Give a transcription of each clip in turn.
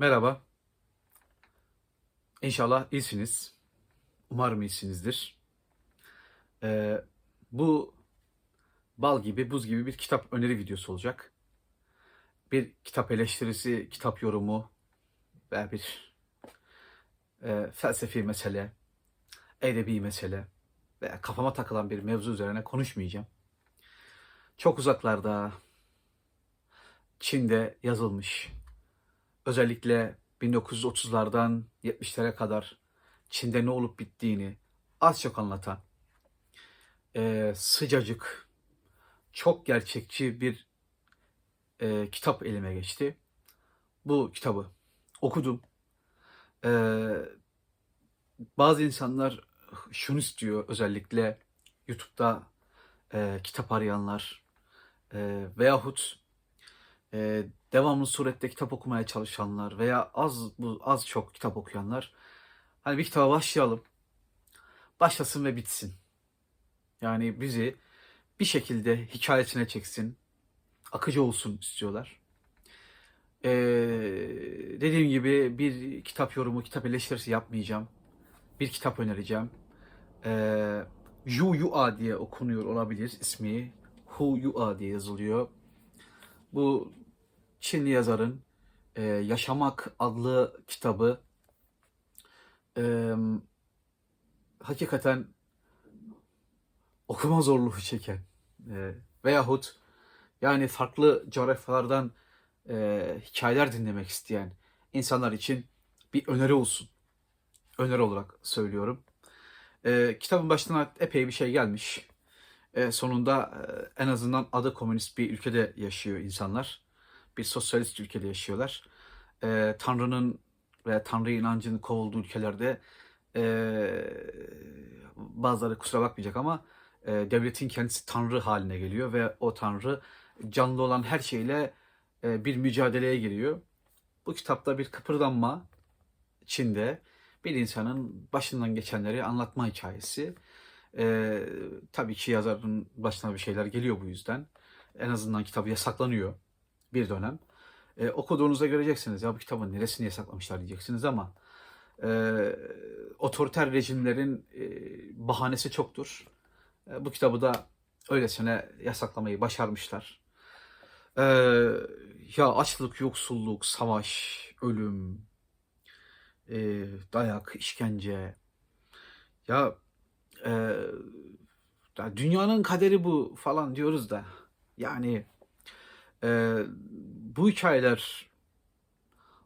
Merhaba. İnşallah iyisiniz. Umarım iyisinizdir. Ee, bu bal gibi, buz gibi bir kitap öneri videosu olacak. Bir kitap eleştirisi, kitap yorumu veya bir e, felsefi mesele, edebi mesele veya kafama takılan bir mevzu üzerine konuşmayacağım. Çok uzaklarda, Çin'de yazılmış özellikle 1930'lardan 70'lere kadar Çin'de ne olup bittiğini az çok anlatan e, sıcacık, çok gerçekçi bir e, kitap elime geçti. Bu kitabı okudum. E, bazı insanlar şunu istiyor özellikle YouTube'da e, kitap arayanlar e, veyahut e, devamlı surette kitap okumaya çalışanlar veya az bu az çok kitap okuyanlar hani bir kitaba başlayalım. Başlasın ve bitsin. Yani bizi bir şekilde hikayesine çeksin. Akıcı olsun istiyorlar. Ee, dediğim gibi bir kitap yorumu, kitap eleştirisi yapmayacağım. Bir kitap önereceğim. Ee, Yu Yua diye okunuyor olabilir ismi. Hu Yua diye yazılıyor. Bu Çinli yazarın e, Yaşamak adlı kitabı e, hakikaten okuma zorluğu çeken e, veyahut yani farklı coğrafyalardan e, hikayeler dinlemek isteyen insanlar için bir öneri olsun. Öneri olarak söylüyorum. E, kitabın başına epey bir şey gelmiş. E, sonunda e, en azından adı komünist bir ülkede yaşıyor insanlar bir sosyalist ülkede yaşıyorlar. E, Tanrı'nın ve Tanrı inancının kovulduğu ülkelerde bazıları kusura bakmayacak ama devletin kendisi Tanrı haline geliyor ve o Tanrı canlı olan her şeyle bir mücadeleye giriyor. Bu kitapta bir kıpırdanma Çin'de bir insanın başından geçenleri anlatma hikayesi. E, tabii ki yazarın başına bir şeyler geliyor bu yüzden. En azından kitabı yasaklanıyor bir dönem. E, okuduğunuzda göreceksiniz ya bu kitabın neresini yasaklamışlar diyeceksiniz ama e, otoriter rejimlerin e, bahanesi çoktur. E, bu kitabı da öylesine yasaklamayı başarmışlar. E, ya açlık, yoksulluk, savaş, ölüm, e, dayak, işkence. Ya, e, ya dünyanın kaderi bu falan diyoruz da yani ee, bu hikayeler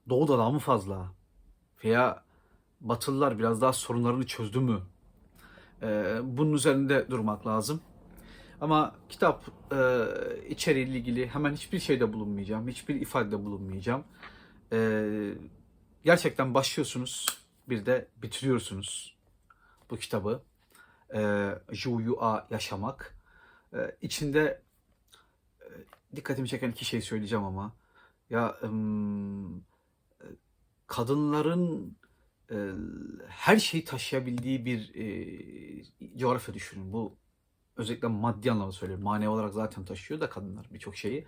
Doğu'da daha mı fazla? Veya Batılılar biraz daha sorunlarını çözdü mü? Ee, bunun üzerinde durmak lazım. Ama kitap e, içeriğiyle ilgili hemen hiçbir şeyde bulunmayacağım. Hiçbir ifadede bulunmayacağım. Ee, gerçekten başlıyorsunuz. Bir de bitiriyorsunuz bu kitabı. Juyu'a yaşamak. Ee, içinde dikkatimi çeken iki şey söyleyeceğim ama. Ya ım, kadınların e, her şeyi taşıyabildiği bir e, coğrafya düşünün. Bu özellikle maddi anlamda söylüyorum. Manevi olarak zaten taşıyor da kadınlar birçok şeyi.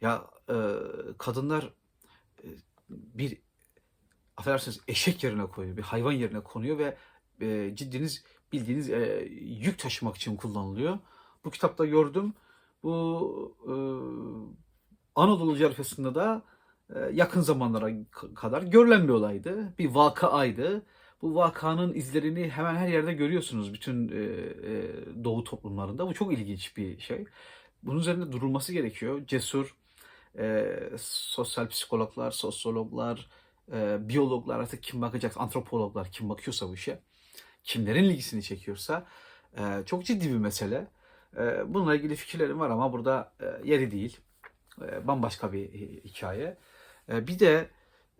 Ya e, kadınlar e, bir affedersiniz eşek yerine koyuyor, bir hayvan yerine konuyor ve e, ciddiniz bildiğiniz e, yük taşımak için kullanılıyor. Bu kitapta gördüm bu e, Anadolu coğrafyasında da e, yakın zamanlara kadar görülen bir olaydı. Bir vakaydı. Bu vakanın izlerini hemen her yerde görüyorsunuz bütün e, e, doğu toplumlarında. Bu çok ilginç bir şey. Bunun üzerinde durulması gerekiyor. Cesur e, sosyal psikologlar, sosyologlar, e, biyologlar artık kim bakacak, antropologlar kim bakıyorsa bu işe, kimlerin ilgisini çekiyorsa e, çok ciddi bir mesele. Ee, bununla ilgili fikirlerim var ama burada e, yeri değil. Ee, bambaşka bir hikaye. Ee, bir de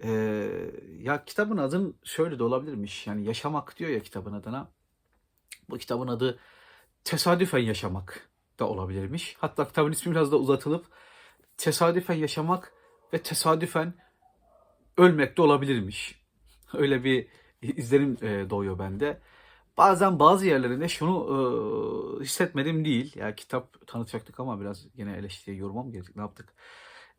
e, ya kitabın adın şöyle de olabilirmiş. Yani yaşamak diyor ya kitabın adına. Bu kitabın adı tesadüfen yaşamak da olabilirmiş. Hatta kitabın ismi biraz da uzatılıp tesadüfen yaşamak ve tesadüfen ölmek de olabilirmiş. Öyle bir izlenim e, doğuyor bende bazen bazı yerlerinde şunu e, hissetmedim değil. Ya kitap tanıtacaktık ama biraz yine eleştiri yoruma mı ne yaptık?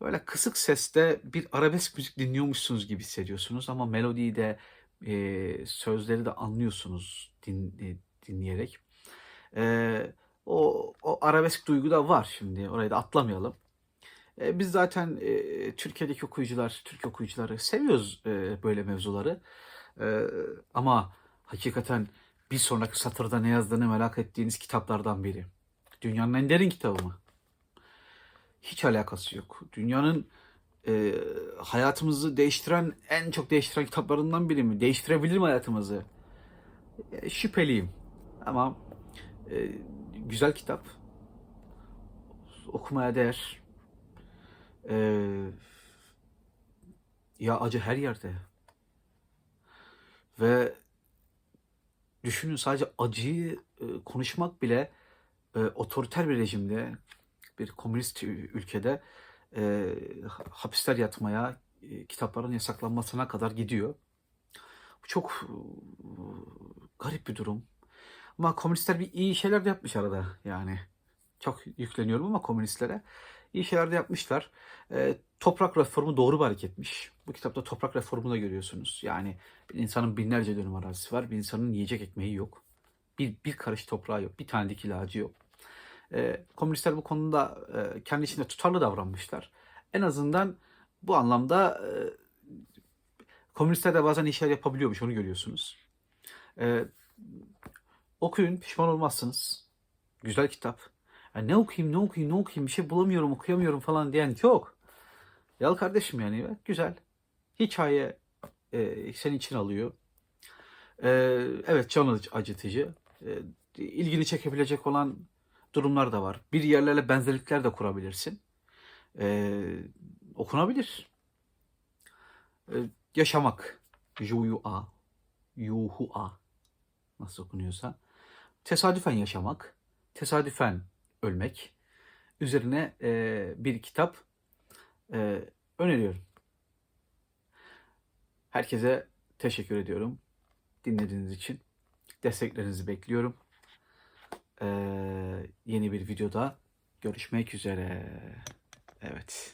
böyle kısık seste bir arabesk müzik dinliyormuşsunuz gibi hissediyorsunuz ama melodiyi de e, sözleri de anlıyorsunuz din, e, dinleyerek. E, o, o arabesk duygu da var şimdi orayı da atlamayalım. E, biz zaten e, Türkiye'deki okuyucular, Türk okuyucuları seviyoruz e, böyle mevzuları. E, ama hakikaten bir sonraki satırda ne yazdığını merak ettiğiniz kitaplardan biri. Dünyanın en derin kitabı mı? Hiç alakası yok. Dünyanın e, hayatımızı değiştiren, en çok değiştiren kitaplarından biri mi? Değiştirebilir mi hayatımızı? E, şüpheliyim. Ama e, güzel kitap. Okumaya değer. E, ya acı her yerde. Ve düşünün sadece acıyı e, konuşmak bile e, otoriter bir rejimde, bir komünist ülkede e, ha- hapisler yatmaya, e, kitapların yasaklanmasına kadar gidiyor. Bu çok garip bir durum. Ama komünistler bir iyi şeyler de yapmış arada yani. Çok yükleniyorum ama komünistlere. İyi şeyler de yapmışlar. E, toprak reformu doğru bir hareketmiş. Bu kitapta toprak reformunu da görüyorsunuz. Yani bir insanın binlerce dönüm arazisi var. Bir insanın yiyecek ekmeği yok. Bir, bir karış toprağı yok. Bir tane dik ilacı yok. E, komünistler bu konuda e, kendi içinde tutarlı davranmışlar. En azından bu anlamda e, komünistler de bazen işler yapabiliyormuş. Onu görüyorsunuz. E, okuyun. Pişman olmazsınız. Güzel kitap. Ya ne okuyayım, ne okuyayım, ne okuyayım bir şey bulamıyorum, okuyamıyorum falan diyen yok. Yal kardeşim yani güzel. Hikaye e, seni için alıyor. E, evet can acı- acıtıcı. E, ilgini çekebilecek olan durumlar da var. Bir yerlerle benzerlikler de kurabilirsin. E, okunabilir. E, yaşamak. Yuhu-a. Yuhu-a. Nasıl okunuyorsa. Tesadüfen yaşamak. Tesadüfen ölmek. Üzerine e, bir kitap e, öneriyorum. Herkese teşekkür ediyorum. Dinlediğiniz için. Desteklerinizi bekliyorum. Ee, yeni bir videoda görüşmek üzere. Evet.